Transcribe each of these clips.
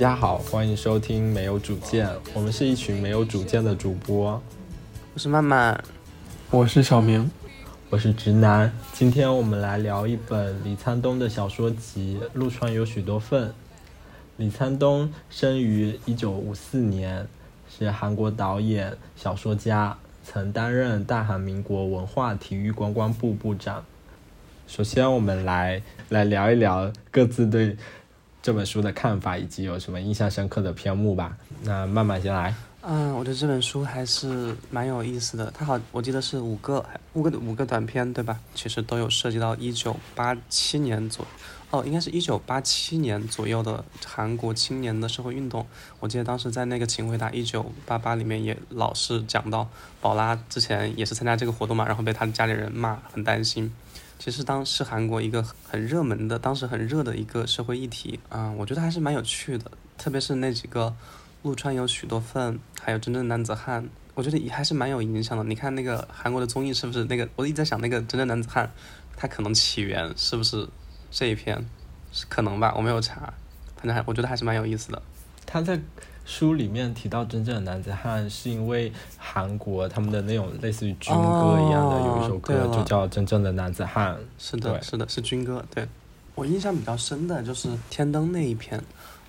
大家好，欢迎收听没有主见，我们是一群没有主见的主播。我是曼曼，我是小明，我是直男。今天我们来聊一本李沧东的小说集《陆川有许多份》。李沧东生于一九五四年，是韩国导演、小说家，曾担任大韩民国文化体育观光部部长。首先，我们来来聊一聊各自对。这本书的看法以及有什么印象深刻的篇目吧？那慢慢先来。嗯，我觉得这本书还是蛮有意思的。它好，我记得是五个五个五个短篇，对吧？其实都有涉及到一九八七年左，哦，应该是一九八七年左右的韩国青年的社会运动。我记得当时在那个《请回答一九八八》里面也老是讲到，宝拉之前也是参加这个活动嘛，然后被他的家里人骂，很担心。其实当时韩国一个很热门的，当时很热的一个社会议题啊，我觉得还是蛮有趣的。特别是那几个陆川有许多份，还有真正男子汉，我觉得也还是蛮有影响的。你看那个韩国的综艺是不是那个？我一直在想那个真正男子汉，他可能起源是不是这一篇？是可能吧，我没有查，反正还我觉得还是蛮有意思的。他在。书里面提到真正的男子汉，是因为韩国他们的那种类似于军歌一样的有一首歌，就叫《真正的男子汉》。是的，是的，是军歌。对我印象比较深的就是《天灯》那一篇。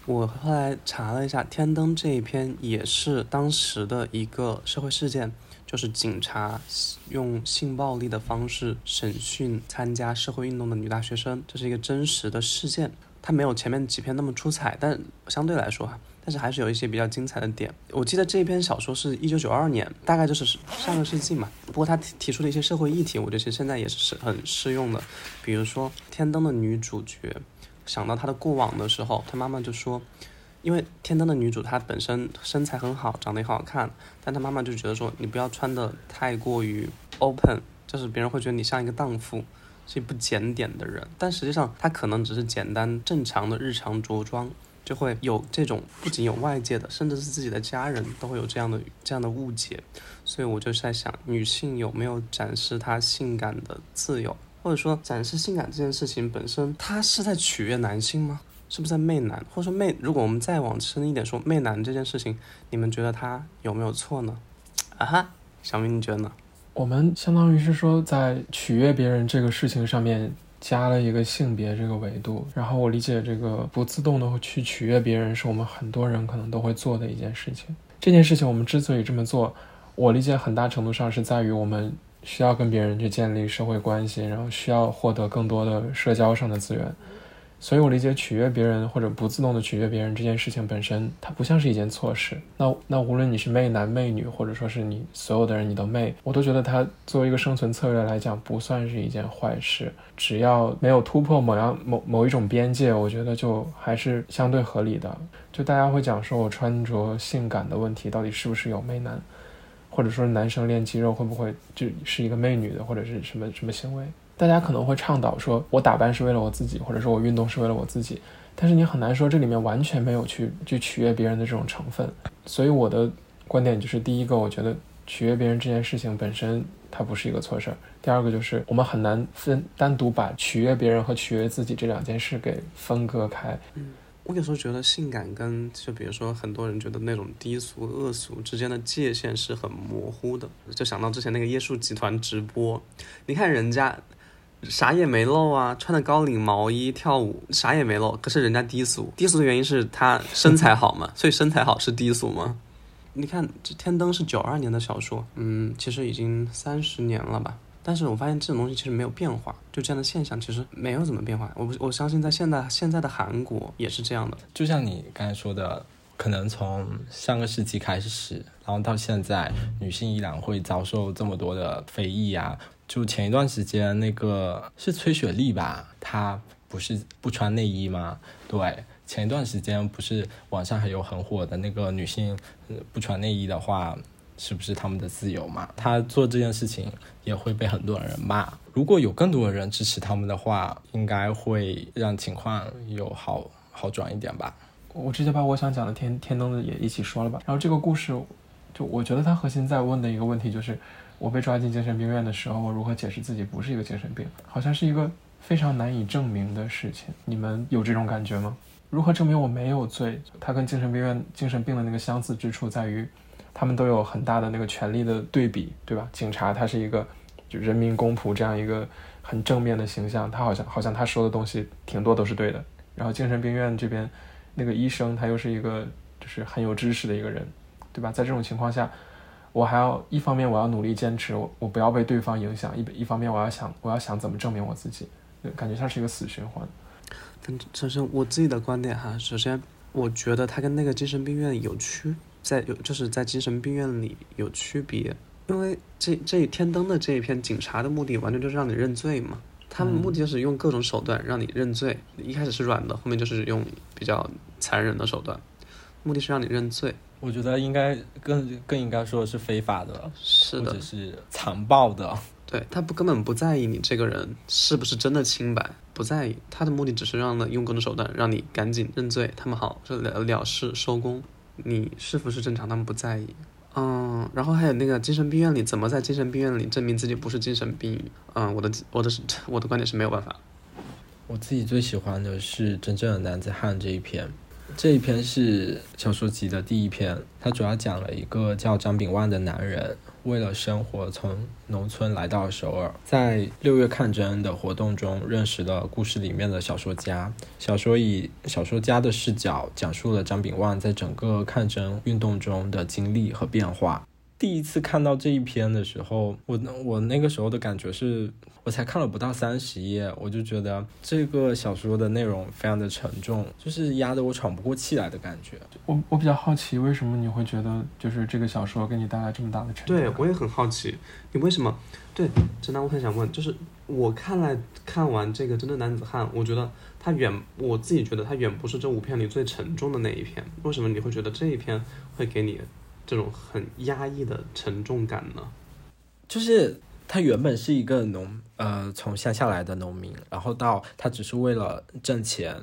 我后来查了一下，《天灯》这一篇也是当时的一个社会事件，就是警察用性暴力的方式审讯参加社会运动的女大学生，这是一个真实的事件。它没有前面几篇那么出彩，但相对来说哈。但是还是有一些比较精彩的点。我记得这篇小说是一九九二年，大概就是上个世纪嘛。不过他提提出的一些社会议题，我觉得其实现在也是很适用的。比如说《天灯》的女主角想到她的过往的时候，她妈妈就说，因为《天灯》的女主她本身身材很好，长得也很好看，但她妈妈就觉得说，你不要穿的太过于 open，就是别人会觉得你像一个荡妇，是不检点的人。但实际上她可能只是简单正常的日常着装。就会有这种不仅有外界的，甚至是自己的家人都会有这样的这样的误解，所以我就是在想，女性有没有展示她性感的自由，或者说展示性感这件事情本身，她是在取悦男性吗？是不是在媚男？或者说媚？如果我们再往深一点说，媚男这件事情，你们觉得他有没有错呢？啊哈，小明你觉得呢？我们相当于是说在取悦别人这个事情上面。加了一个性别这个维度，然后我理解这个不自动的去取悦别人，是我们很多人可能都会做的一件事情。这件事情我们之所以这么做，我理解很大程度上是在于我们需要跟别人去建立社会关系，然后需要获得更多的社交上的资源。所以，我理解取悦别人或者不自动的取悦别人这件事情本身，它不像是一件错事。那那无论你是媚男媚女，或者说是你所有的人你都媚，我都觉得它作为一个生存策略来讲，不算是一件坏事。只要没有突破某样某某一种边界，我觉得就还是相对合理的。就大家会讲说我穿着性感的问题，到底是不是有媚男，或者说男生练肌肉会不会就是一个媚女的，或者是什么什么行为？大家可能会倡导说，我打扮是为了我自己，或者说我运动是为了我自己，但是你很难说这里面完全没有去去取悦别人的这种成分。所以我的观点就是，第一个，我觉得取悦别人这件事情本身它不是一个错事儿；第二个就是我们很难分单独把取悦别人和取悦自己这两件事给分割开。嗯，我有时候觉得性感跟就比如说很多人觉得那种低俗恶俗之间的界限是很模糊的。就想到之前那个椰树集团直播，你看人家。啥也没露啊，穿的高领毛衣跳舞，啥也没露。可是人家低俗，低俗的原因是他身材好嘛，所以身材好是低俗吗？你看这《天灯》是九二年的小说，嗯，其实已经三十年了吧。但是我发现这种东西其实没有变化，就这样的现象其实没有怎么变化。我我相信在现在现在的韩国也是这样的。就像你刚才说的，可能从上个世纪开始，然后到现在，女性依然会遭受这么多的非议啊。就前一段时间，那个是崔雪莉吧？她不是不穿内衣吗？对，前一段时间不是网上还有很火的那个女性不穿内衣的话，是不是他们的自由嘛？她做这件事情也会被很多人骂。如果有更多的人支持他们的话，应该会让情况有好好转一点吧。我直接把我想讲的天天灯的也一起说了吧。然后这个故事，就我觉得它核心在问的一个问题就是。我被抓进精神病院的时候，我如何解释自己不是一个精神病？好像是一个非常难以证明的事情。你们有这种感觉吗？如何证明我没有罪？他跟精神病院精神病的那个相似之处在于，他们都有很大的那个权力的对比，对吧？警察他是一个就人民公仆这样一个很正面的形象，他好像好像他说的东西挺多都是对的。然后精神病院这边那个医生他又是一个就是很有知识的一个人，对吧？在这种情况下，我还要一方面我要努力坚持，我我不要被对方影响；一一方面我要想我要想怎么证明我自己，感觉像是一个死循环。但首先我自己的观点哈，首先我觉得他跟那个精神病院有区，在有就是在精神病院里有区别，因为这这天灯的这一篇警察的目的完全就是让你认罪嘛，他们目的就是用各种手段让你认罪，一开始是软的，后面就是用比较残忍的手段，目的是让你认罪。我觉得应该更更应该说是非法的，是的，或者是残暴的。对他不根本不在意你这个人是不是真的清白，不在意，他的目的只是让呢用各种手段让你赶紧认罪，他们好就了了事收工，你是不是正常他们不在意。嗯，然后还有那个精神病院里怎么在精神病院里证明自己不是精神病？嗯，我的我的我的观点是没有办法。我自己最喜欢的是真正的男子汉这一篇。这一篇是小说集的第一篇，它主要讲了一个叫张炳万的男人，为了生活从农村来到首尔，在六月抗争的活动中认识了故事里面的小说家。小说以小说家的视角讲述了张炳万在整个抗争运动中的经历和变化。第一次看到这一篇的时候，我我那个时候的感觉是，我才看了不到三十页，我就觉得这个小说的内容非常的沉重，就是压得我喘不过气来的感觉。我我比较好奇，为什么你会觉得就是这个小说给你带来这么大的沉重？对我也很好奇，你为什么？对，真的我很想问，就是我看来看完这个《真正男子汉》，我觉得他远，我自己觉得他远不是这五篇里最沉重的那一篇。为什么你会觉得这一篇会给你？这种很压抑的沉重感呢，就是他原本是一个农，呃，从乡下来的农民，然后到他只是为了挣钱，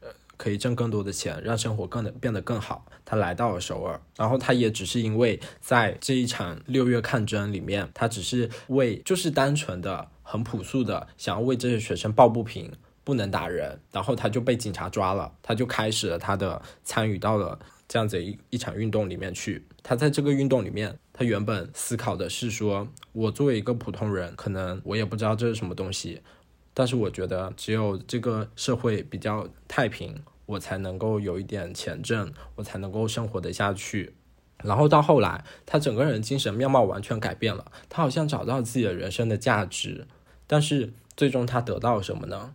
呃，可以挣更多的钱，让生活更的变得更好，他来到了首尔，然后他也只是因为在这一场六月抗争里面，他只是为就是单纯的很朴素的想要为这些学生抱不平，不能打人，然后他就被警察抓了，他就开始了他的参与到了。这样子一一场运动里面去，他在这个运动里面，他原本思考的是说，我作为一个普通人，可能我也不知道这是什么东西，但是我觉得只有这个社会比较太平，我才能够有一点钱挣，我才能够生活得下去。然后到后来，他整个人精神面貌完全改变了，他好像找到自己的人生的价值，但是最终他得到什么呢？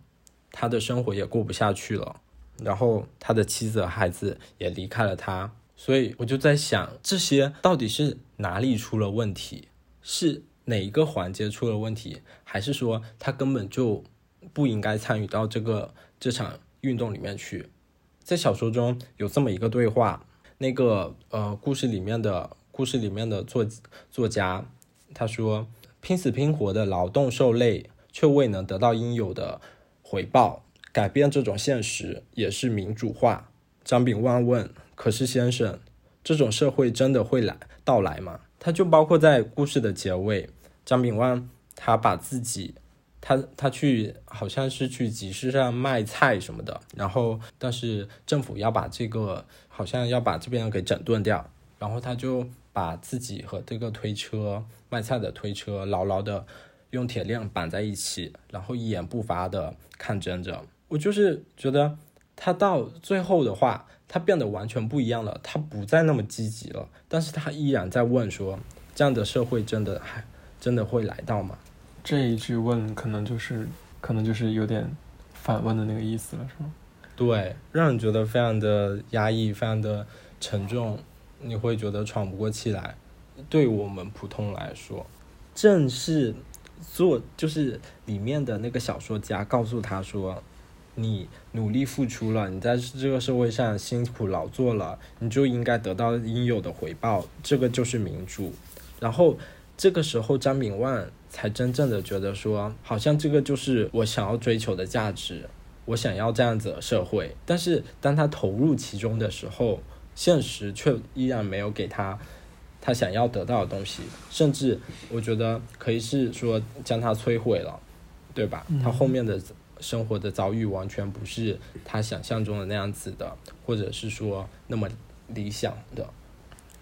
他的生活也过不下去了。然后他的妻子和孩子也离开了他，所以我就在想，这些到底是哪里出了问题？是哪一个环节出了问题？还是说他根本就不应该参与到这个这场运动里面去？在小说中有这么一个对话，那个呃故事里面的故事里面的作作家他说：“拼死拼活的劳动受累，却未能得到应有的回报。”改变这种现实也是民主化。张炳万问：“可是先生，这种社会真的会来到来吗？”他就包括在故事的结尾，张炳万他把自己，他他去好像是去集市上卖菜什么的，然后但是政府要把这个好像要把这边给整顿掉，然后他就把自己和这个推车卖菜的推车牢牢的用铁链绑在一起，然后一言不发的抗争着。我就是觉得他到最后的话，他变得完全不一样了，他不再那么积极了，但是他依然在问说，这样的社会真的还真的会来到吗？这一句问可能就是可能就是有点反问的那个意思了，是吗？对，让人觉得非常的压抑，非常的沉重，你会觉得喘不过气来。对我们普通来说，正是做就是里面的那个小说家告诉他说。你努力付出了，你在这个社会上辛苦劳作了，你就应该得到应有的回报，这个就是民主。然后这个时候，张炳万才真正的觉得说，好像这个就是我想要追求的价值，我想要这样子的社会。但是当他投入其中的时候，现实却依然没有给他他想要得到的东西，甚至我觉得可以是说将他摧毁了，对吧？他后面的。生活的遭遇完全不是他想象中的那样子的，或者是说那么理想的。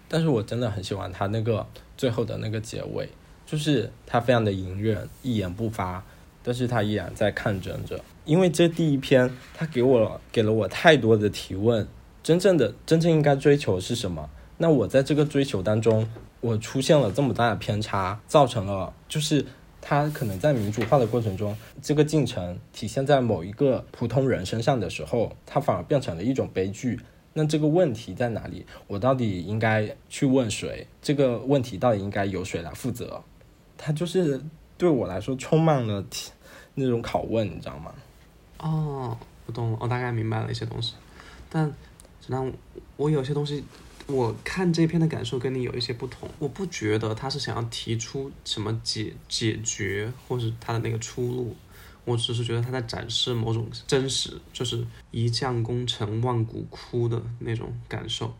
但是我真的很喜欢他那个最后的那个结尾，就是他非常的隐忍，一言不发，但是他依然在抗争着。因为这第一篇，他给我给了我太多的提问，真正的真正应该追求是什么？那我在这个追求当中，我出现了这么大的偏差，造成了就是他可能在民主化的过程中，这个进程体现在某一个普通人身上的时候，它反而变成了一种悲剧。那这个问题在哪里？我到底应该去问谁？这个问题到底应该由谁来负责？它就是对我来说充满了 那种拷问，你知道吗？哦，我懂了，我大概明白了一些东西。但，那我有些东西，我看这篇的感受跟你有一些不同。我不觉得他是想要提出什么解解决，或是他的那个出路。我只是觉得他在展示某种真实，就是一将功成万骨枯的那种感受。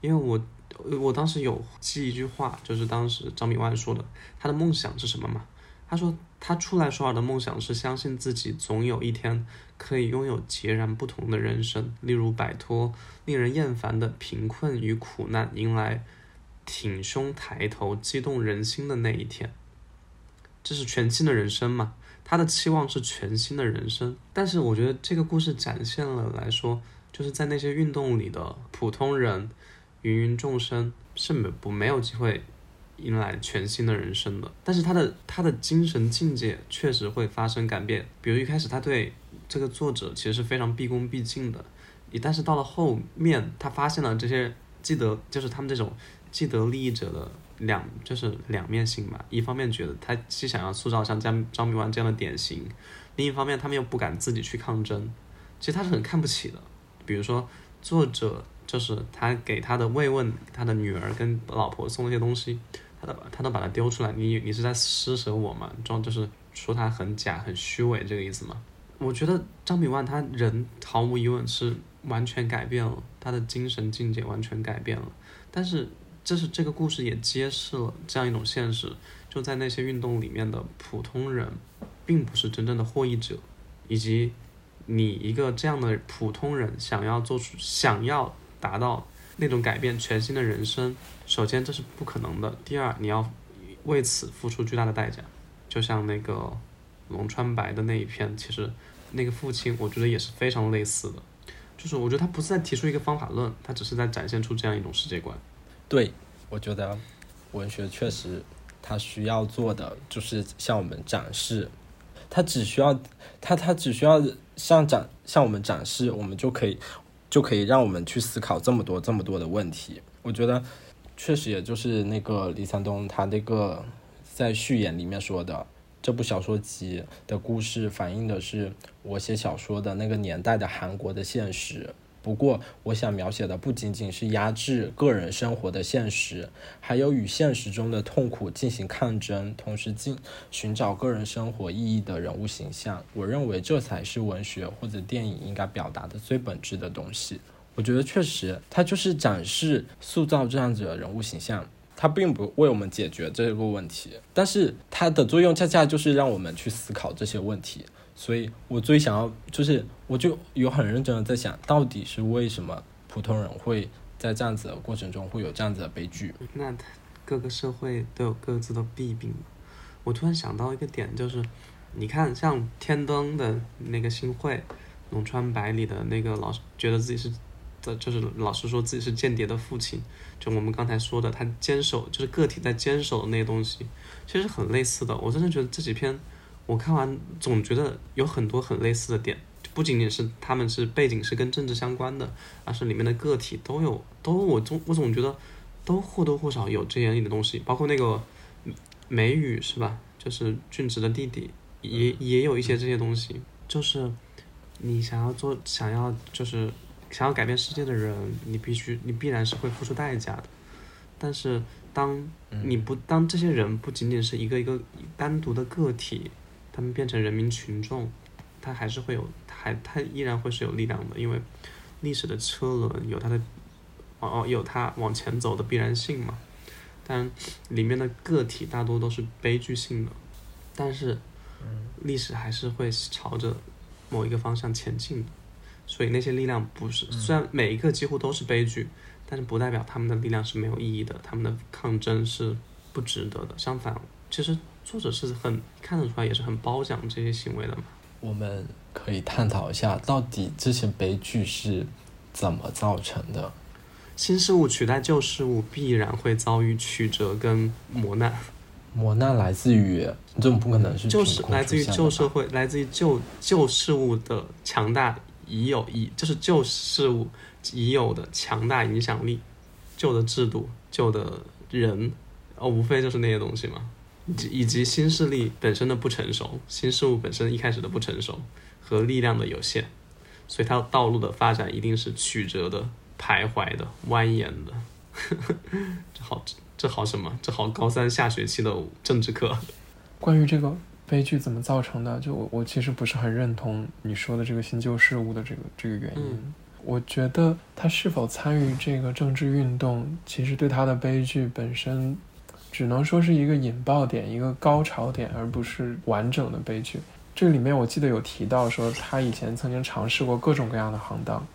因为我，我当时有记一句话，就是当时张敏万说的，他的梦想是什么嘛？他说他出来说话的梦想是相信自己总有一天可以拥有截然不同的人生，例如摆脱令人厌烦的贫困与苦难，迎来挺胸抬头、激动人心的那一天。这是全新的人生嘛？他的期望是全新的人生，但是我觉得这个故事展现了来说，就是在那些运动里的普通人，芸芸众生是没不没有机会迎来全新的人生的。但是他的他的精神境界确实会发生改变，比如一开始他对这个作者其实是非常毕恭毕敬的，但是到了后面他发现了这些既得就是他们这种既得利益者的。两就是两面性吧，一方面觉得他既想要塑造像张张明万这样的典型，另一方面他们又不敢自己去抗争，其实他是很看不起的。比如说作者就是他给他的慰问，他的女儿跟老婆送那些东西，他都他都把它丢出来，你你是在施舍我吗？装就是说他很假很虚伪这个意思吗？我觉得张明万他人毫无疑问是完全改变了，他的精神境界完全改变了，但是。这是这个故事也揭示了这样一种现实，就在那些运动里面的普通人，并不是真正的获益者，以及你一个这样的普通人想要做出想要达到那种改变全新的人生，首先这是不可能的，第二你要为此付出巨大的代价，就像那个龙川白的那一篇，其实那个父亲我觉得也是非常类似的，就是我觉得他不是在提出一个方法论，他只是在展现出这样一种世界观。对，我觉得文学确实，它需要做的就是向我们展示，它只需要，它它只需要向展向我们展示，我们就可以就可以让我们去思考这么多这么多的问题。我觉得确实，也就是那个李沧东他那个在序言里面说的，这部小说集的故事反映的是我写小说的那个年代的韩国的现实。不过，我想描写的不仅仅是压制个人生活的现实，还有与现实中的痛苦进行抗争，同时进寻找个人生活意义的人物形象。我认为这才是文学或者电影应该表达的最本质的东西。我觉得确实，它就是展示、塑造这样子的人物形象，它并不为我们解决这个问题，但是它的作用恰恰就是让我们去思考这些问题。所以我最想要就是，我就有很认真的在想，到底是为什么普通人会在这样子的过程中会有这样子的悲剧？那各个社会都有各自的弊病。我突然想到一个点，就是你看，像天灯的那个新会，龙川百里的那个老师，觉得自己是的，就是老师说自己是间谍的父亲，就我们刚才说的，他坚守就是个体在坚守的那些东西，其实很类似的。我真的觉得这几篇。我看完总觉得有很多很类似的点，不仅仅是他们是背景是跟政治相关的，而是里面的个体都有都我总我总觉得都或多或少有这样一点东西，包括那个梅雨是吧？就是俊直的弟弟也也有一些这些东西，就是你想要做想要就是想要改变世界的人，你必须你必然是会付出代价的，但是当你不当这些人不仅仅是一个一个单独的个体。他们变成人民群众，他还是会有，还他依然会是有力量的，因为历史的车轮有它的，哦哦，有它往前走的必然性嘛。但里面的个体大多都是悲剧性的，但是历史还是会朝着某一个方向前进的，所以那些力量不是，虽然每一个几乎都是悲剧，但是不代表他们的力量是没有意义的，他们的抗争是不值得的。相反，其实作者是很看得出来，也是很褒奖这些行为的嘛。我们可以探讨一下，到底这些悲剧是怎么造成的？新事物取代旧事物，必然会遭遇曲折跟磨难。磨难来自于这种不可能是就是来自于旧社会，会，来自于旧旧事物的强大已有已，就是旧事物已有的强大影响力，旧的制度、旧的人，哦，无非就是那些东西嘛，以及以及新势力本身的不成熟，新事物本身一开始的不成熟和力量的有限，所以它道路的发展一定是曲折的、徘徊的、蜿蜒的，这好。这好什么？这好高三下学期的政治课。关于这个悲剧怎么造成的，就我我其实不是很认同你说的这个新旧事物的这个这个原因。我觉得他是否参与这个政治运动，其实对他的悲剧本身，只能说是一个引爆点，一个高潮点，而不是完整的悲剧。这里面我记得有提到说，他以前曾经尝试过各种各样的行当，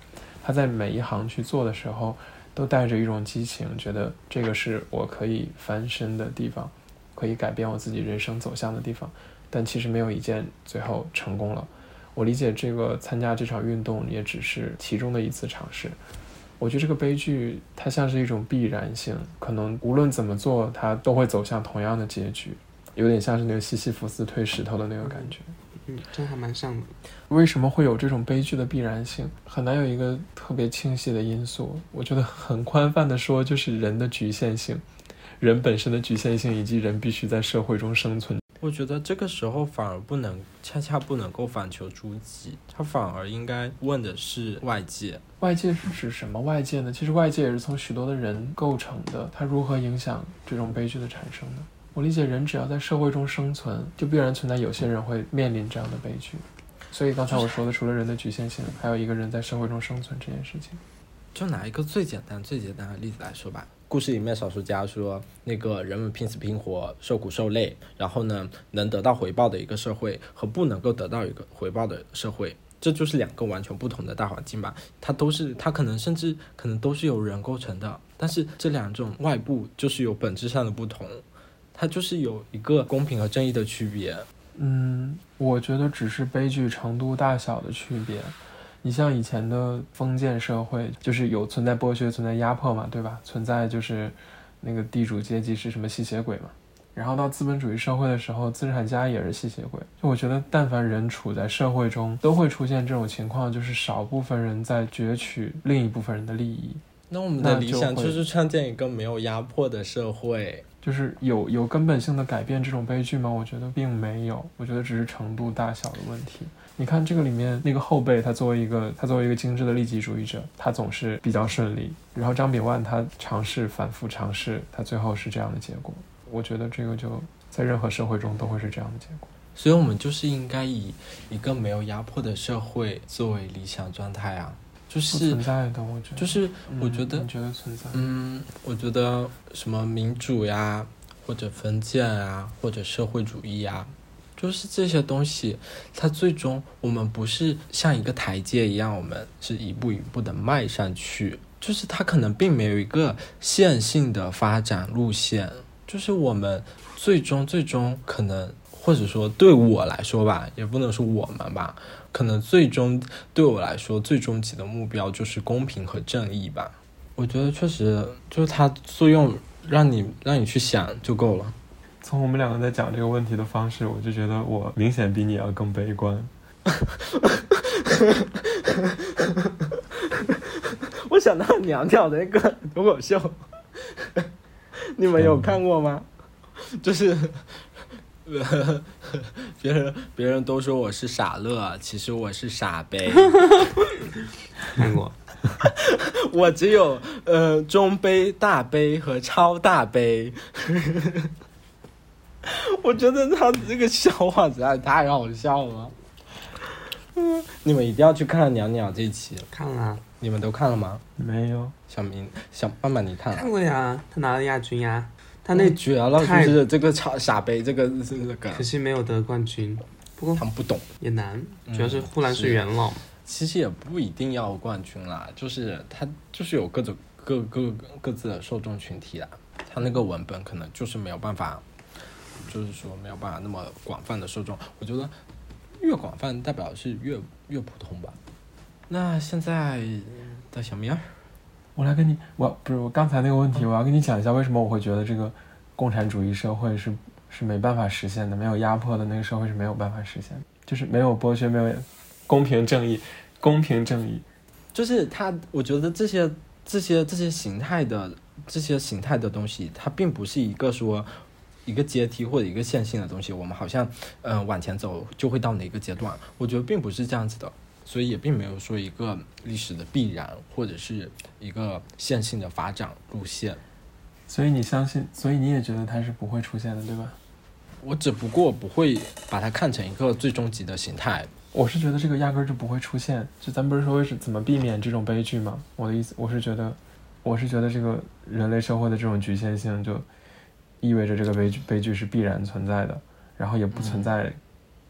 他在每一行去做的时候。都带着一种激情，觉得这个是我可以翻身的地方，可以改变我自己人生走向的地方。但其实没有一件最后成功了。我理解这个参加这场运动也只是其中的一次尝试。我觉得这个悲剧它像是一种必然性，可能无论怎么做，它都会走向同样的结局，有点像是那个西西弗斯推石头的那个感觉。嗯，这还蛮像的。为什么会有这种悲剧的必然性？很难有一个特别清晰的因素。我觉得很宽泛的说，就是人的局限性，人本身的局限性，以及人必须在社会中生存。我觉得这个时候反而不能，恰恰不能够反求诸己，他反而应该问的是外界。外界是指什么外界呢？其实外界也是从许多的人构成的，它如何影响这种悲剧的产生呢？我理解，人只要在社会中生存，就必然存在有些人会面临这样的悲剧。所以刚才我说的，除了人的局限性，还有一个人在社会中生存这件事情。就拿一个最简单、最简单的例子来说吧。故事里面，小说家说，那个人们拼死拼活、受苦受累，然后呢，能得到回报的一个社会和不能够得到一个回报的社会，这就是两个完全不同的大环境吧。它都是，它可能甚至可能都是由人构成的，但是这两种外部就是有本质上的不同。它就是有一个公平和正义的区别。嗯，我觉得只是悲剧程度大小的区别。你像以前的封建社会，就是有存在剥削、存在压迫嘛，对吧？存在就是那个地主阶级是什么吸血鬼嘛。然后到资本主义社会的时候，资产家也是吸血鬼。就我觉得，但凡人处在社会中，都会出现这种情况，就是少部分人在攫取另一部分人的利益。那我们的理想就是创建一个没有压迫的社会。就是有有根本性的改变这种悲剧吗？我觉得并没有，我觉得只是程度大小的问题。你看这个里面那个后辈，他作为一个他作为一个精致的利己主义者，他总是比较顺利。然后张炳万他尝试反复尝试，他最后是这样的结果。我觉得这个就在任何社会中都会是这样的结果。所以我们就是应该以一个没有压迫的社会作为理想状态啊。就是存在的，我觉得就是我觉得你，觉得存在。嗯，我觉得什么民主呀，或者封建啊，或者社会主义呀，就是这些东西，它最终我们不是像一个台阶一样，我们是一步一步的迈上去，就是它可能并没有一个线性的发展路线，就是我们最终最终可能，或者说对我来说吧，也不能说我们吧。可能最终对我来说，最终极的目标就是公平和正义吧。我觉得确实就是它作用，让你让你去想就够了。从我们两个在讲这个问题的方式，我就觉得我明显比你要更悲观。我想到娘娘的那个脱口秀，你们有看过吗？就是。别人别人都说我是傻乐，其实我是傻悲。看过，我只有呃中杯、大杯和超大杯。我觉得他这个笑话实在太好笑了。嗯，你们一定要去看鸟鸟这期。看了，你们都看了吗？没有。小明、小曼曼，你看了？看过呀，他拿了亚军呀。他那绝了，就是这个傻傻杯，这个是那个，可惜没有得冠军。不过他们不懂。也难，嗯主要是呼兰是是元老，其实也不一定要冠军啦，就是他就是有各种各各各自的受众群体啦。他那个文本可能就是没有办法，就是说没有办法那么广泛的受众。我觉得越广泛代表是越越普通吧。那现在的小明儿，我来跟你，我不是我刚才那个问题，我要跟你讲一下为什么我会觉得这个共产主义社会是是没办法实现的，没有压迫的那个社会是没有办法实现的，就是没有剥削，没有公平正义，公平正义。就是他，我觉得这些这些这些形态的这些形态的东西，它并不是一个说一个阶梯或者一个线性的东西。我们好像嗯、呃往前走就会到哪个阶段，我觉得并不是这样子的，所以也并没有说一个历史的必然或者是一个线性的发展路线。所以你相信，所以你也觉得它是不会出现的，对吧？我只不过不会把它看成一个最终极的形态。我是觉得这个压根儿就不会出现。就咱不是说是怎么避免这种悲剧吗？我的意思，我是觉得，我是觉得这个人类社会的这种局限性，就意味着这个悲剧悲剧是必然存在的，然后也不存在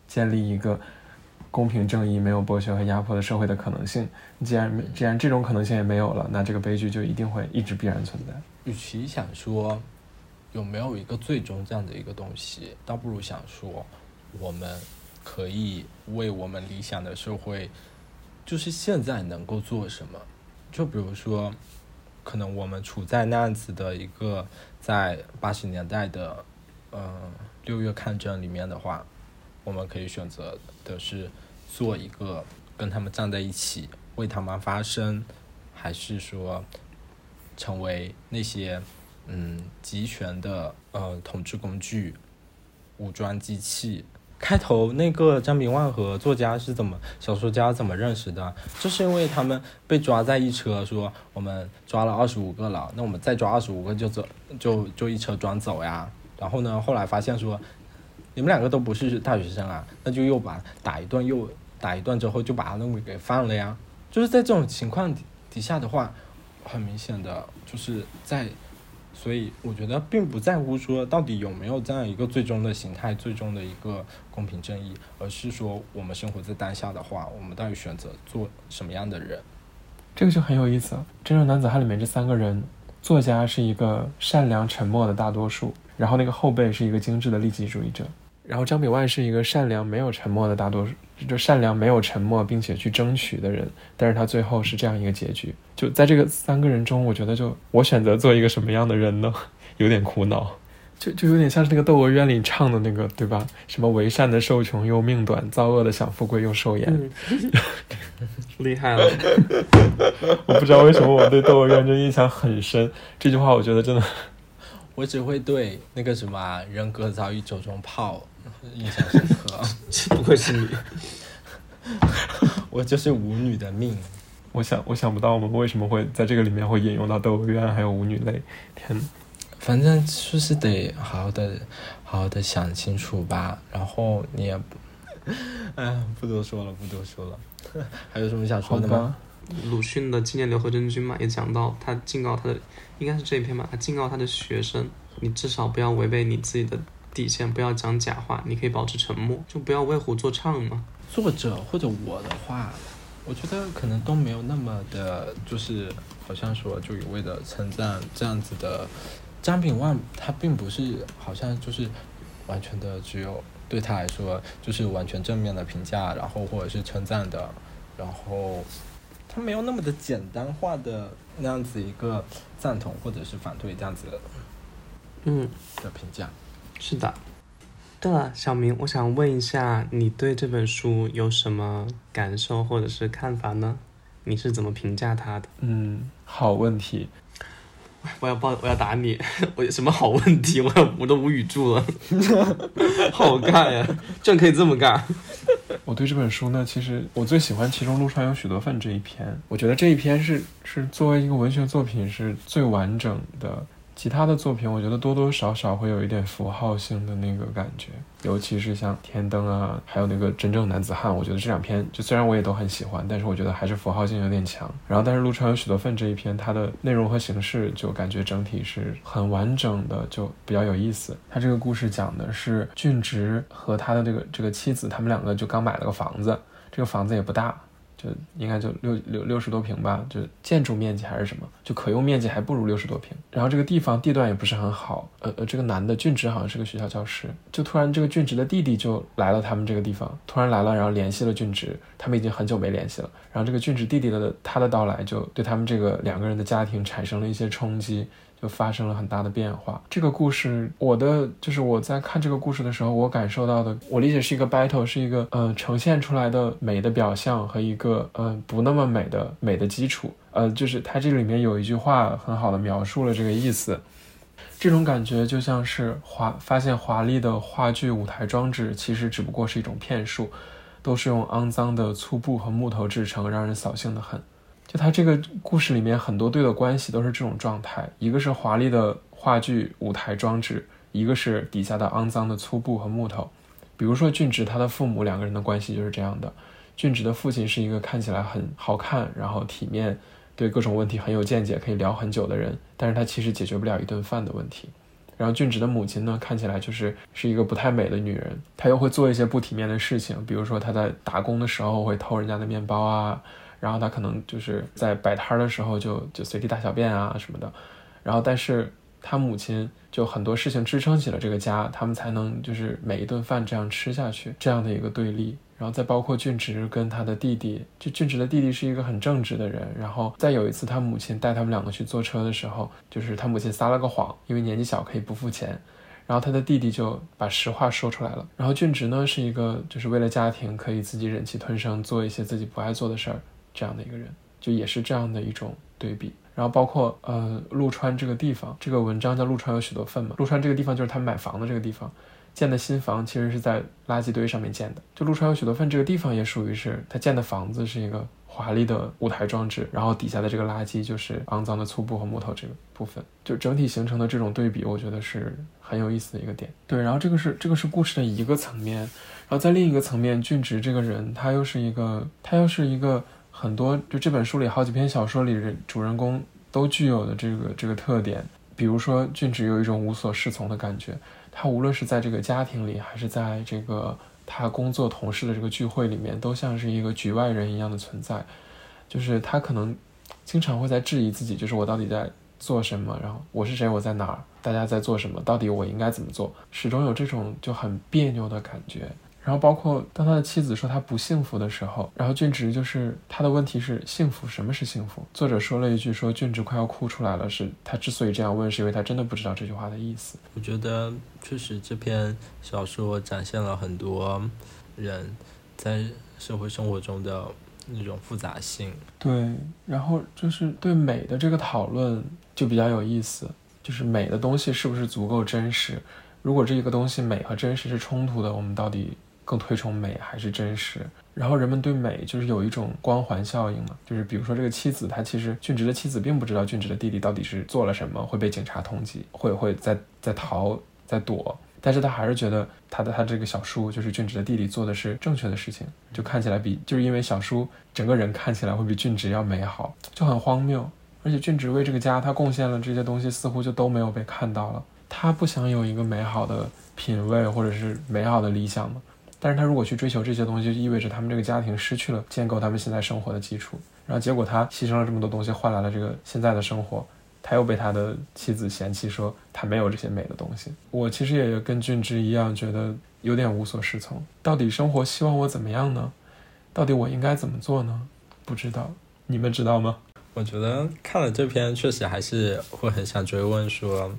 建立一个公平正义、没有剥削和压迫的社会的可能性。既然没既然这种可能性也没有了，那这个悲剧就一定会一直必然存在。与其想说有没有一个最终这样的一个东西，倒不如想说我们可以为我们理想的社会，就是现在能够做什么。就比如说，可能我们处在那样子的一个在八十年代的、呃六月抗战里面的话，我们可以选择的是做一个跟他们站在一起，为他们发声，还是说成为那些嗯集权的呃统治工具、武装机器。开头那个张炳万和作家是怎么小说家怎么认识的？就是因为他们被抓在一车，说我们抓了二十五个了，那我们再抓二十五个就走，就就一车装走呀。然后呢，后来发现说你们两个都不是大学生啊，那就又把打一顿，又打一顿之后就把他们给放了呀。就是在这种情况底底下的话，很明显的就是在，所以我觉得并不在乎说到底有没有这样一个最终的形态、最终的一个公平正义，而是说我们生活在当下的话，我们到底选择做什么样的人？这个就很有意思。《真正男子汉》里面这三个人，作家是一个善良沉默的大多数，然后那个后辈是一个精致的利己主义者，然后张炳万是一个善良没有沉默的大多数，就善良没有沉默并且去争取的人，但是他最后是这样一个结局。就在这个三个人中，我觉得就我选择做一个什么样的人呢？有点苦恼。就就有点像是那个《窦娥冤》里唱的那个，对吧？什么为善的受穷又命短，造恶的享富贵又寿延。嗯，厉害了，我不知道为什么我对《窦娥冤》这印象很深。这句话我觉得真的，我只会对那个什么啊人格早已酒中泡印象深刻，不愧是你。我就是舞女的命。我想我想不到我们为什么会在这个里面会引用到《窦娥冤》还有《舞女泪》。天！反正就是得好好的、好好的想清楚吧。然后你也不，哎，不多说了，不多说了。还有什么想说的吗？鲁迅的纪念刘和珍君嘛，也讲到他敬告他的，应该是这一篇吧，他敬告他的学生，你至少不要违背你自己的底线，不要讲假话，你可以保持沉默，就不要为虎作伥嘛。作者或者我的话，我觉得可能都没有那么的，就是好像说就一味的称赞这样子的。张炳万他并不是好像就是完全的只有对他来说就是完全正面的评价，然后或者是称赞的，然后他没有那么的简单化的那样子一个赞同或者是反对这样子的嗯，的评价。是的。对了，小明，我想问一下，你对这本书有什么感受或者是看法呢？你是怎么评价它的？嗯，好问题。我要报，我要打你！我有什么好问题？我我都无语住了，好尬呀！居然可以这么尬！我对这本书呢，其实我最喜欢其中路上有许多份这一篇。我觉得这一篇是是作为一个文学作品是最完整的，其他的作品，我觉得多多少少会有一点符号性的那个感觉，尤其是像《天灯》啊，还有那个《真正男子汉》，我觉得这两篇就虽然我也都很喜欢，但是我觉得还是符号性有点强。然后，但是陆川有许多份这一篇，它的内容和形式就感觉整体是很完整的，就比较有意思。他这个故事讲的是俊直和他的这个这个妻子，他们两个就刚买了个房子，这个房子也不大。就应该就六六六十多平吧，就建筑面积还是什么，就可用面积还不如六十多平。然后这个地方地段也不是很好，呃呃，这个男的俊直好像是个学校教师，就突然这个俊直的弟弟就来了他们这个地方，突然来了，然后联系了俊直，他们已经很久没联系了。然后这个俊直弟弟的他的到来就对他们这个两个人的家庭产生了一些冲击。就发生了很大的变化。这个故事，我的就是我在看这个故事的时候，我感受到的，我理解是一个 battle，是一个呃呈现出来的美的表象和一个呃不那么美的美的基础。呃，就是它这里面有一句话很好的描述了这个意思。这种感觉就像是华发现华丽的话剧舞台装置其实只不过是一种骗术，都是用肮脏的粗布和木头制成，让人扫兴的很。就他这个故事里面很多对的关系都是这种状态，一个是华丽的话剧舞台装置，一个是底下的肮脏的粗布和木头。比如说俊直他的父母两个人的关系就是这样的，俊直的父亲是一个看起来很好看，然后体面，对各种问题很有见解，可以聊很久的人，但是他其实解决不了一顿饭的问题。然后俊直的母亲呢，看起来就是是一个不太美的女人，她又会做一些不体面的事情，比如说她在打工的时候会偷人家的面包啊。然后他可能就是在摆摊的时候就就随地大小便啊什么的，然后但是他母亲就很多事情支撑起了这个家，他们才能就是每一顿饭这样吃下去这样的一个对立。然后再包括俊直跟他的弟弟，就俊直的弟弟是一个很正直的人。然后再有一次他母亲带他们两个去坐车的时候，就是他母亲撒了个谎，因为年纪小可以不付钱，然后他的弟弟就把实话说出来了。然后俊直呢是一个就是为了家庭可以自己忍气吞声做一些自己不爱做的事儿。这样的一个人，就也是这样的一种对比。然后包括呃，陆川这个地方，这个文章叫陆川有许多份嘛。陆川这个地方就是他买房的这个地方，建的新房其实是在垃圾堆上面建的。就陆川有许多份这个地方也属于是他建的房子是一个华丽的舞台装置，然后底下的这个垃圾就是肮脏的粗布和木头这个部分，就整体形成的这种对比，我觉得是很有意思的一个点。对，然后这个是这个是故事的一个层面，然后在另一个层面，俊直这个人他又是一个他又是一个。很多就这本书里好几篇小说里人主人公都具有的这个这个特点，比如说俊直有一种无所适从的感觉，他无论是在这个家庭里，还是在这个他工作同事的这个聚会里面，都像是一个局外人一样的存在，就是他可能经常会在质疑自己，就是我到底在做什么，然后我是谁，我在哪儿，大家在做什么，到底我应该怎么做，始终有这种就很别扭的感觉。然后包括当他的妻子说他不幸福的时候，然后俊植就是他的问题是幸福，什么是幸福？作者说了一句说俊植快要哭出来了，是他之所以这样问，是因为他真的不知道这句话的意思。我觉得确实这篇小说展现了很多人在社会生活中的那种复杂性。对，然后就是对美的这个讨论就比较有意思，就是美的东西是不是足够真实？如果这一个东西美和真实是冲突的，我们到底？更推崇美还是真实？然后人们对美就是有一种光环效应嘛，就是比如说这个妻子，她其实俊直的妻子并不知道俊直的弟弟到底是做了什么，会被警察通缉，会会在在逃在躲，但是他还是觉得他的他这个小叔就是俊直的弟弟做的是正确的事情，就看起来比就是因为小叔整个人看起来会比俊直要美好，就很荒谬。而且俊直为这个家他贡献了这些东西，似乎就都没有被看到了。他不想有一个美好的品味或者是美好的理想吗？但是他如果去追求这些东西，就意味着他们这个家庭失去了建构他们现在生活的基础。然后结果他牺牲了这么多东西，换来了这个现在的生活，他又被他的妻子嫌弃说他没有这些美的东西。我其实也跟俊之一样，觉得有点无所适从。到底生活希望我怎么样呢？到底我应该怎么做呢？不知道，你们知道吗？我觉得看了这篇，确实还是会很想追问说，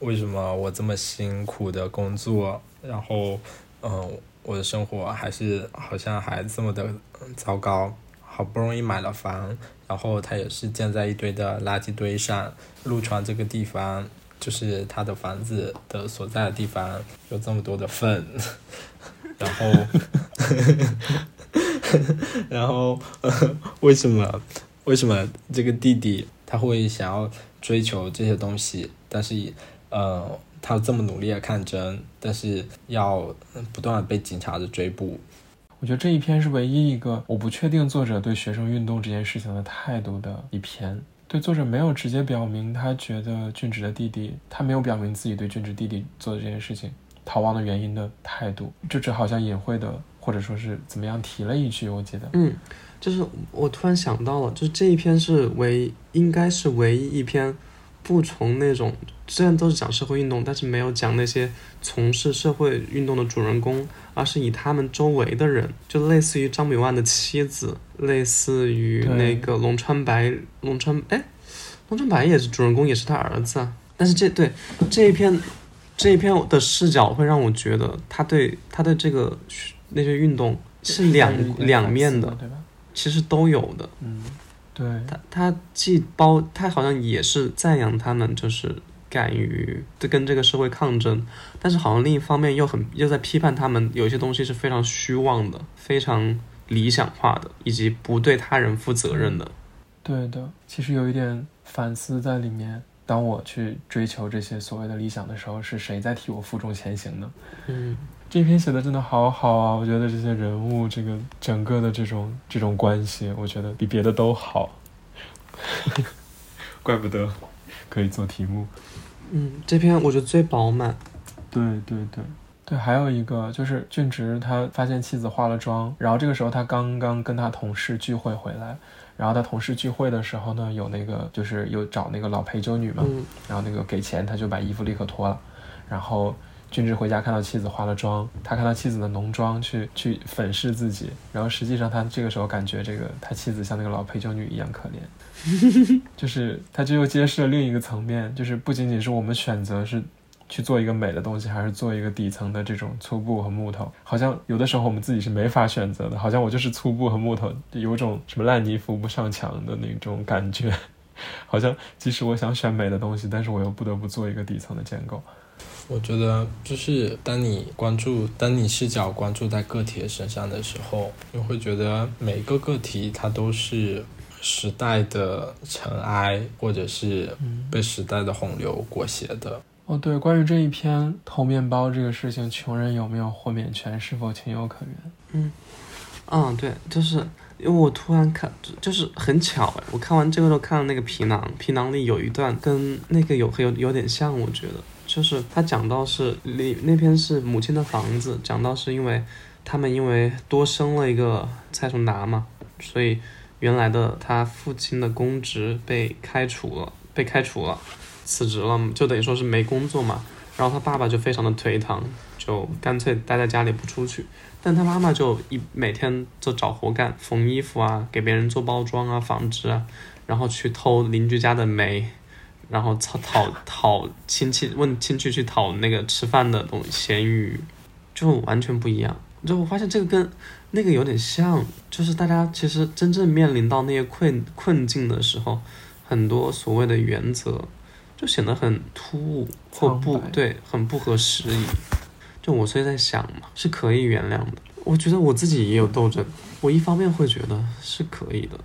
为什么我这么辛苦的工作，然后，嗯。我的生活还是好像还这么的糟糕，好不容易买了房，然后它也是建在一堆的垃圾堆上。陆川这个地方就是他的房子的所在的地方，有这么多的粪，然后，然后为什么为什么这个弟弟他会想要？追求这些东西，但是呃，他这么努力的抗争，但是要不断的被警察的追捕。我觉得这一篇是唯一一个我不确定作者对学生运动这件事情的态度的一篇。对作者没有直接表明他觉得俊植的弟弟，他没有表明自己对俊植弟弟做的这件事情逃亡的原因的态度，就只好像隐晦的或者说是怎么样提了一句，我记得，嗯，就是我突然想到了，就是这一篇是唯应该是唯一一篇不从那种虽然都是讲社会运动，但是没有讲那些从事社会运动的主人公，而是以他们周围的人，就类似于张炳万的妻子。类似于那个龙川白，龙川哎，龙川白也是主人公，也是他儿子。但是这对这一篇这一篇的视角会让我觉得他对他的这个那些运动是两两面的？其实都有的。嗯，对。他他既包他好像也是赞扬他们，就是敢于跟这个社会抗争，但是好像另一方面又很又在批判他们有些东西是非常虚妄的，非常。理想化的，以及不对他人负责任的，对的，其实有一点反思在里面。当我去追求这些所谓的理想的时候，是谁在替我负重前行呢？嗯，这篇写的真的好好啊！我觉得这些人物，这个整个的这种这种关系，我觉得比别的都好。怪不得可以做题目。嗯，这篇我觉得最饱满。对对对。对，还有一个就是俊植，他发现妻子化了妆，然后这个时候他刚刚跟他同事聚会回来，然后他同事聚会的时候呢，有那个就是有找那个老陪酒女嘛，然后那个给钱，他就把衣服立刻脱了，然后俊直回家看到妻子化了妆，他看到妻子的浓妆去去粉饰自己，然后实际上他这个时候感觉这个他妻子像那个老陪酒女一样可怜，就是他这又揭示了另一个层面，就是不仅仅是我们选择是。去做一个美的东西，还是做一个底层的这种粗布和木头？好像有的时候我们自己是没法选择的。好像我就是粗布和木头，有种什么烂泥扶不上墙的那种感觉。好像即使我想选美的东西，但是我又不得不做一个底层的建构。我觉得就是当你关注，当你视角关注在个体的身上的时候，你会觉得每个个体它都是时代的尘埃，或者是被时代的洪流裹挟的。哦，对，关于这一篇偷面包这个事情，穷人有没有豁免权，是否情有可原？嗯，嗯，对，就是因为我突然看，就是很巧哎，我看完这个时候看了那个皮囊，皮囊里有一段跟那个有有有点像，我觉得，就是他讲到是那那篇是母亲的房子，讲到是因为他们因为多生了一个蔡崇达嘛，所以原来的他父亲的公职被开除了，被开除了。辞职了，就等于说是没工作嘛。然后他爸爸就非常的颓唐，就干脆待在家里不出去。但他妈妈就一每天就找活干，缝衣服啊，给别人做包装啊、纺织啊，然后去偷邻居家的煤，然后讨讨讨亲戚问亲戚去讨那个吃饭的东西咸鱼，就完全不一样。就我发现这个跟那个有点像，就是大家其实真正面临到那些困困境的时候，很多所谓的原则。就显得很突兀或不对，很不合时宜。就我所以在想嘛，是可以原谅的。我觉得我自己也有斗争，我一方面会觉得是可以的，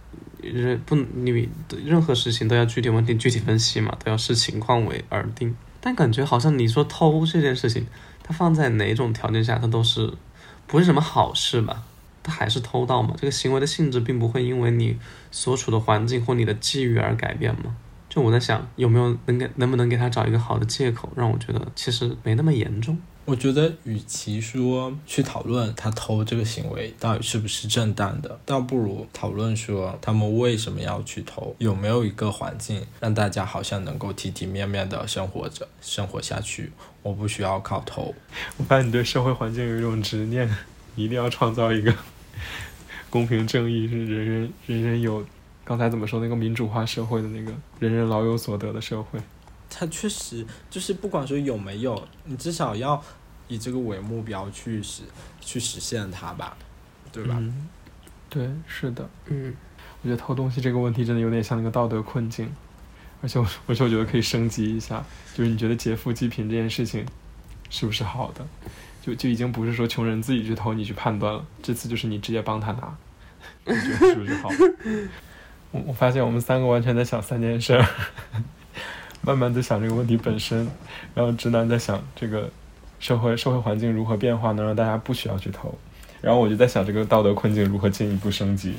任不你任何事情都要具体问题具体分析嘛，都要视情况为而定。但感觉好像你说偷这件事情，它放在哪种条件下，它都是不是什么好事吧？它还是偷盗嘛？这个行为的性质并不会因为你所处的环境或你的际遇而改变吗？就我在想，有没有能给能不能给他找一个好的借口，让我觉得其实没那么严重。我觉得，与其说去讨论他偷这个行为到底是不是正当的，倒不如讨论说他们为什么要去偷，有没有一个环境让大家好像能够体体面面的生活着、生活下去。我不需要靠偷。我发现你对社会环境有一种执念，一定要创造一个 公平正义，是人人人人有。刚才怎么说那个民主化社会的那个人人老有所得的社会？它确实就是不管说有没有，你至少要以这个为目标去实去实现它吧，对吧？对，是的。嗯，我觉得偷东西这个问题真的有点像那个道德困境，而且我 而且我觉得可以升级一下，就是你觉得劫富济贫这件事情是不是好的？就就已经不是说穷人自己去偷你去判断了，这次就是你直接帮他拿，你觉得是不是好？我我发现我们三个完全在想三件事儿，慢慢在想这个问题本身，然后直男在想这个社会社会环境如何变化，能让大家不需要去投，然后我就在想这个道德困境如何进一步升级。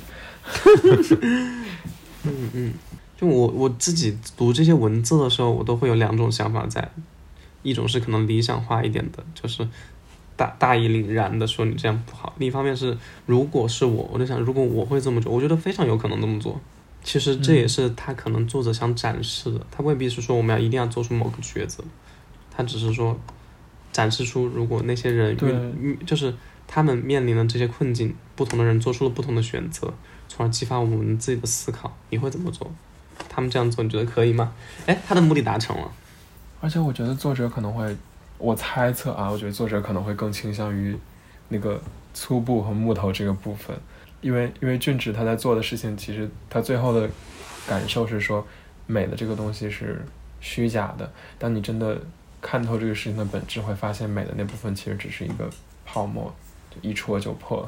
嗯嗯，就我我自己读这些文字的时候，我都会有两种想法在，一种是可能理想化一点的，就是大大义凛然的说你这样不好；另一方面是，如果是我，我就想，如果我会这么做，我觉得非常有可能这么做。其实这也是他可能作者想展示的，他未必是说我们要一定要做出某个抉择，他只是说展示出如果那些人遇就是他们面临的这些困境，不同的人做出了不同的选择。从而激发我们自己的思考，你会怎么做？他们这样做，你觉得可以吗？哎，他的目的达成了。而且我觉得作者可能会，我猜测啊，我觉得作者可能会更倾向于那个粗布和木头这个部分，因为因为俊植他在做的事情，其实他最后的感受是说，美的这个东西是虚假的。当你真的看透这个事情的本质，会发现美的那部分其实只是一个泡沫，一戳就破。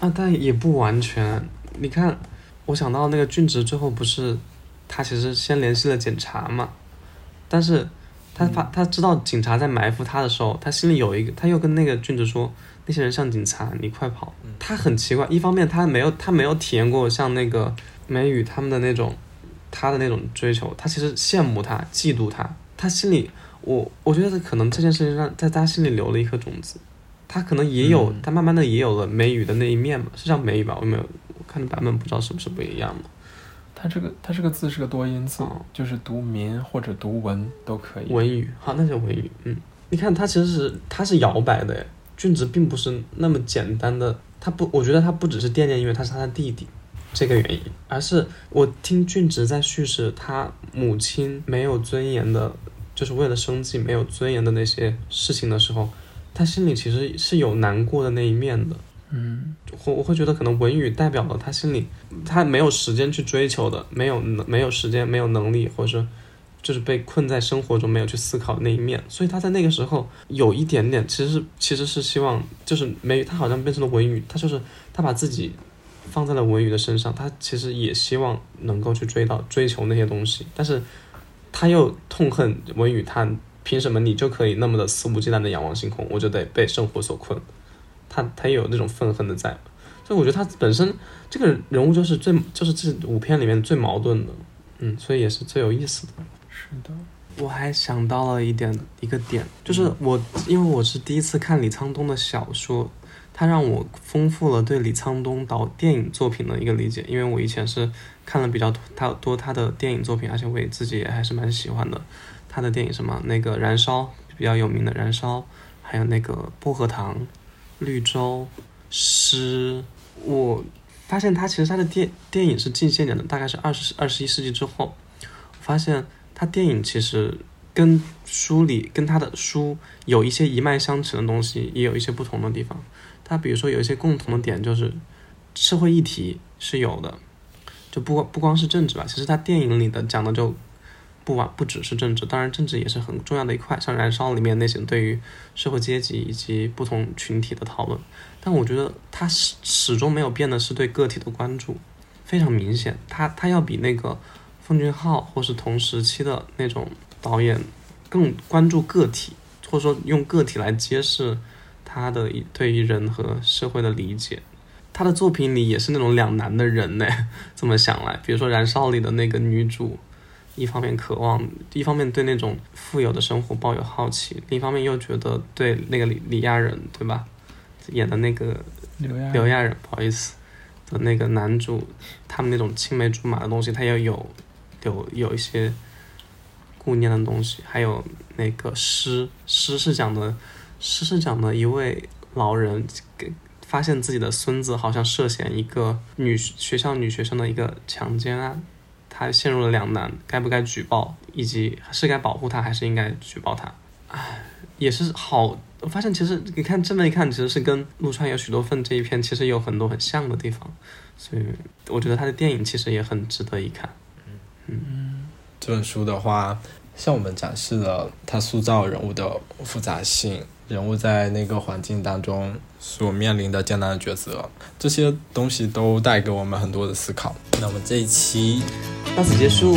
啊，但也不完全。你看，我想到那个俊植最后不是，他其实先联系了警察嘛，但是他发他知道警察在埋伏他的时候，他心里有一个，他又跟那个俊植说，那些人像警察，你快跑。他很奇怪，一方面他没有他没有体验过像那个梅雨他们的那种，他的那种追求，他其实羡慕他，嫉妒他，他心里我我觉得可能这件事情让在他心里留了一颗种子，他可能也有，他慢慢的也有了梅雨的那一面嘛，是叫梅雨吧，我没有。我看的版本不知道是不是不一样嘛。它这个它这个字是个多音字，就是读民或者读文都可以。文语，好，那就文语。嗯，你看它其实是它是摇摆的，俊直并不是那么简单的，他不，我觉得他不只是惦念，因为他是他的弟弟这个原因，而是我听俊直在叙事他母亲没有尊严的，就是为了生计没有尊严的那些事情的时候，他心里其实是有难过的那一面的。嗯，我我会觉得可能文宇代表了他心里，他没有时间去追求的，没有能没有时间，没有能力，或者说就是被困在生活中没有去思考的那一面，所以他在那个时候有一点点，其实其实是希望就是没他好像变成了文宇，他就是他把自己放在了文宇的身上，他其实也希望能够去追到追求那些东西，但是他又痛恨文宇，他凭什么你就可以那么的肆无忌惮的仰望星空，我就得被生活所困。他他也有那种愤恨的在，所以我觉得他本身这个人物就是最就是这五篇里面最矛盾的，嗯，所以也是最有意思的。是的，我还想到了一点一个点，就是我因为我是第一次看李沧东的小说，他让我丰富了对李沧东导电影作品的一个理解，因为我以前是看了比较他多他的电影作品，而且我也自己也还是蛮喜欢的。他的电影什么那个燃烧比较有名的燃烧，还有那个薄荷糖。绿洲诗，我发现他其实他的电电影是近些年的，大概是二十二十一世纪之后，发现他电影其实跟书里跟他的书有一些一脉相承的东西，也有一些不同的地方。他比如说有一些共同的点，就是社会议题是有的，就不不光是政治吧，其实他电影里的讲的就。不完不只是政治，当然政治也是很重要的一块，像《燃烧》里面那些对于社会阶级以及不同群体的讨论。但我觉得他始始终没有变的是对个体的关注，非常明显。他他要比那个奉俊昊或是同时期的那种导演更关注个体，或者说用个体来揭示他的对于人和社会的理解。他的作品里也是那种两难的人呢。这么想来，比如说《燃烧》里的那个女主。一方面渴望，一方面对那种富有的生活抱有好奇，另一方面又觉得对那个李李亚人，对吧？演的那个刘亚刘亚人，不好意思，的那个男主，他们那种青梅竹马的东西，他要有有有一些顾念的东西。还有那个诗，诗是讲的，诗是讲的一位老人给发现自己的孙子好像涉嫌一个女学校女学生的一个强奸案。他陷入了两难，该不该举报，以及是该保护他，还是应该举报他？唉，也是好。我发现其实你看这么一看，其实是跟陆川有许多份这一篇其实有很多很像的地方，所以我觉得他的电影其实也很值得一看。嗯嗯，这本书的话，向我们展示了他塑造人物的复杂性。人物在那个环境当中所面临的艰难的抉择，这些东西都带给我们很多的思考。那么这一期到此结束。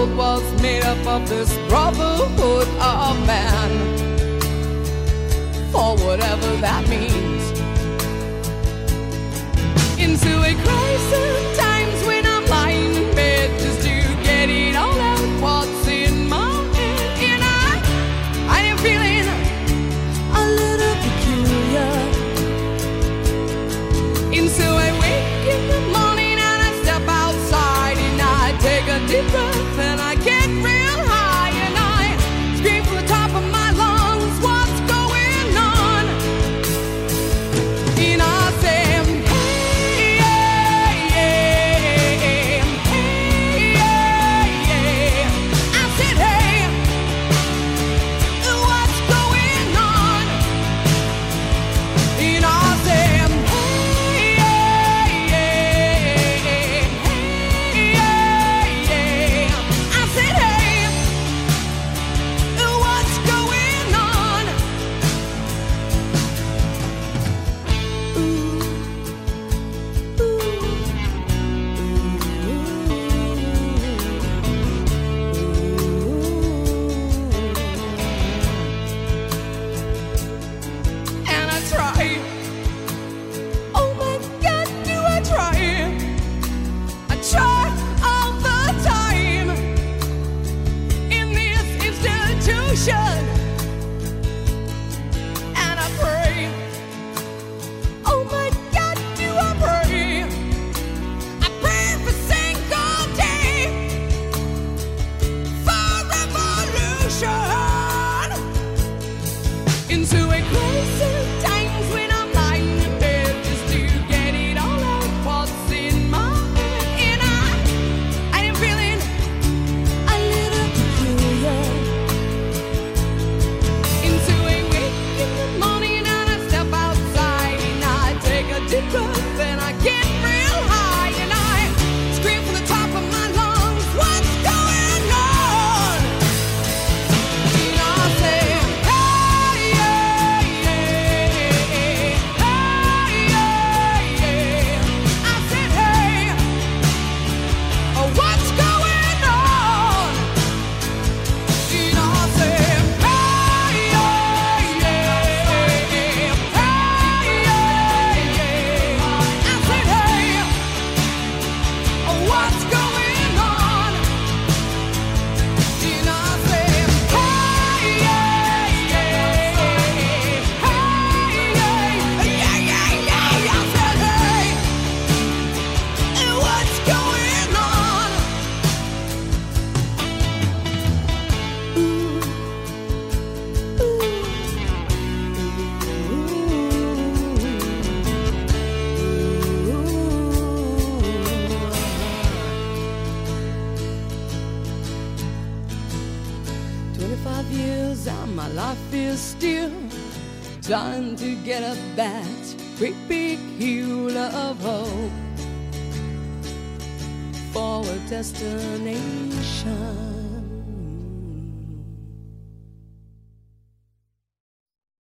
world was made up of this brotherhood of man, for whatever that means.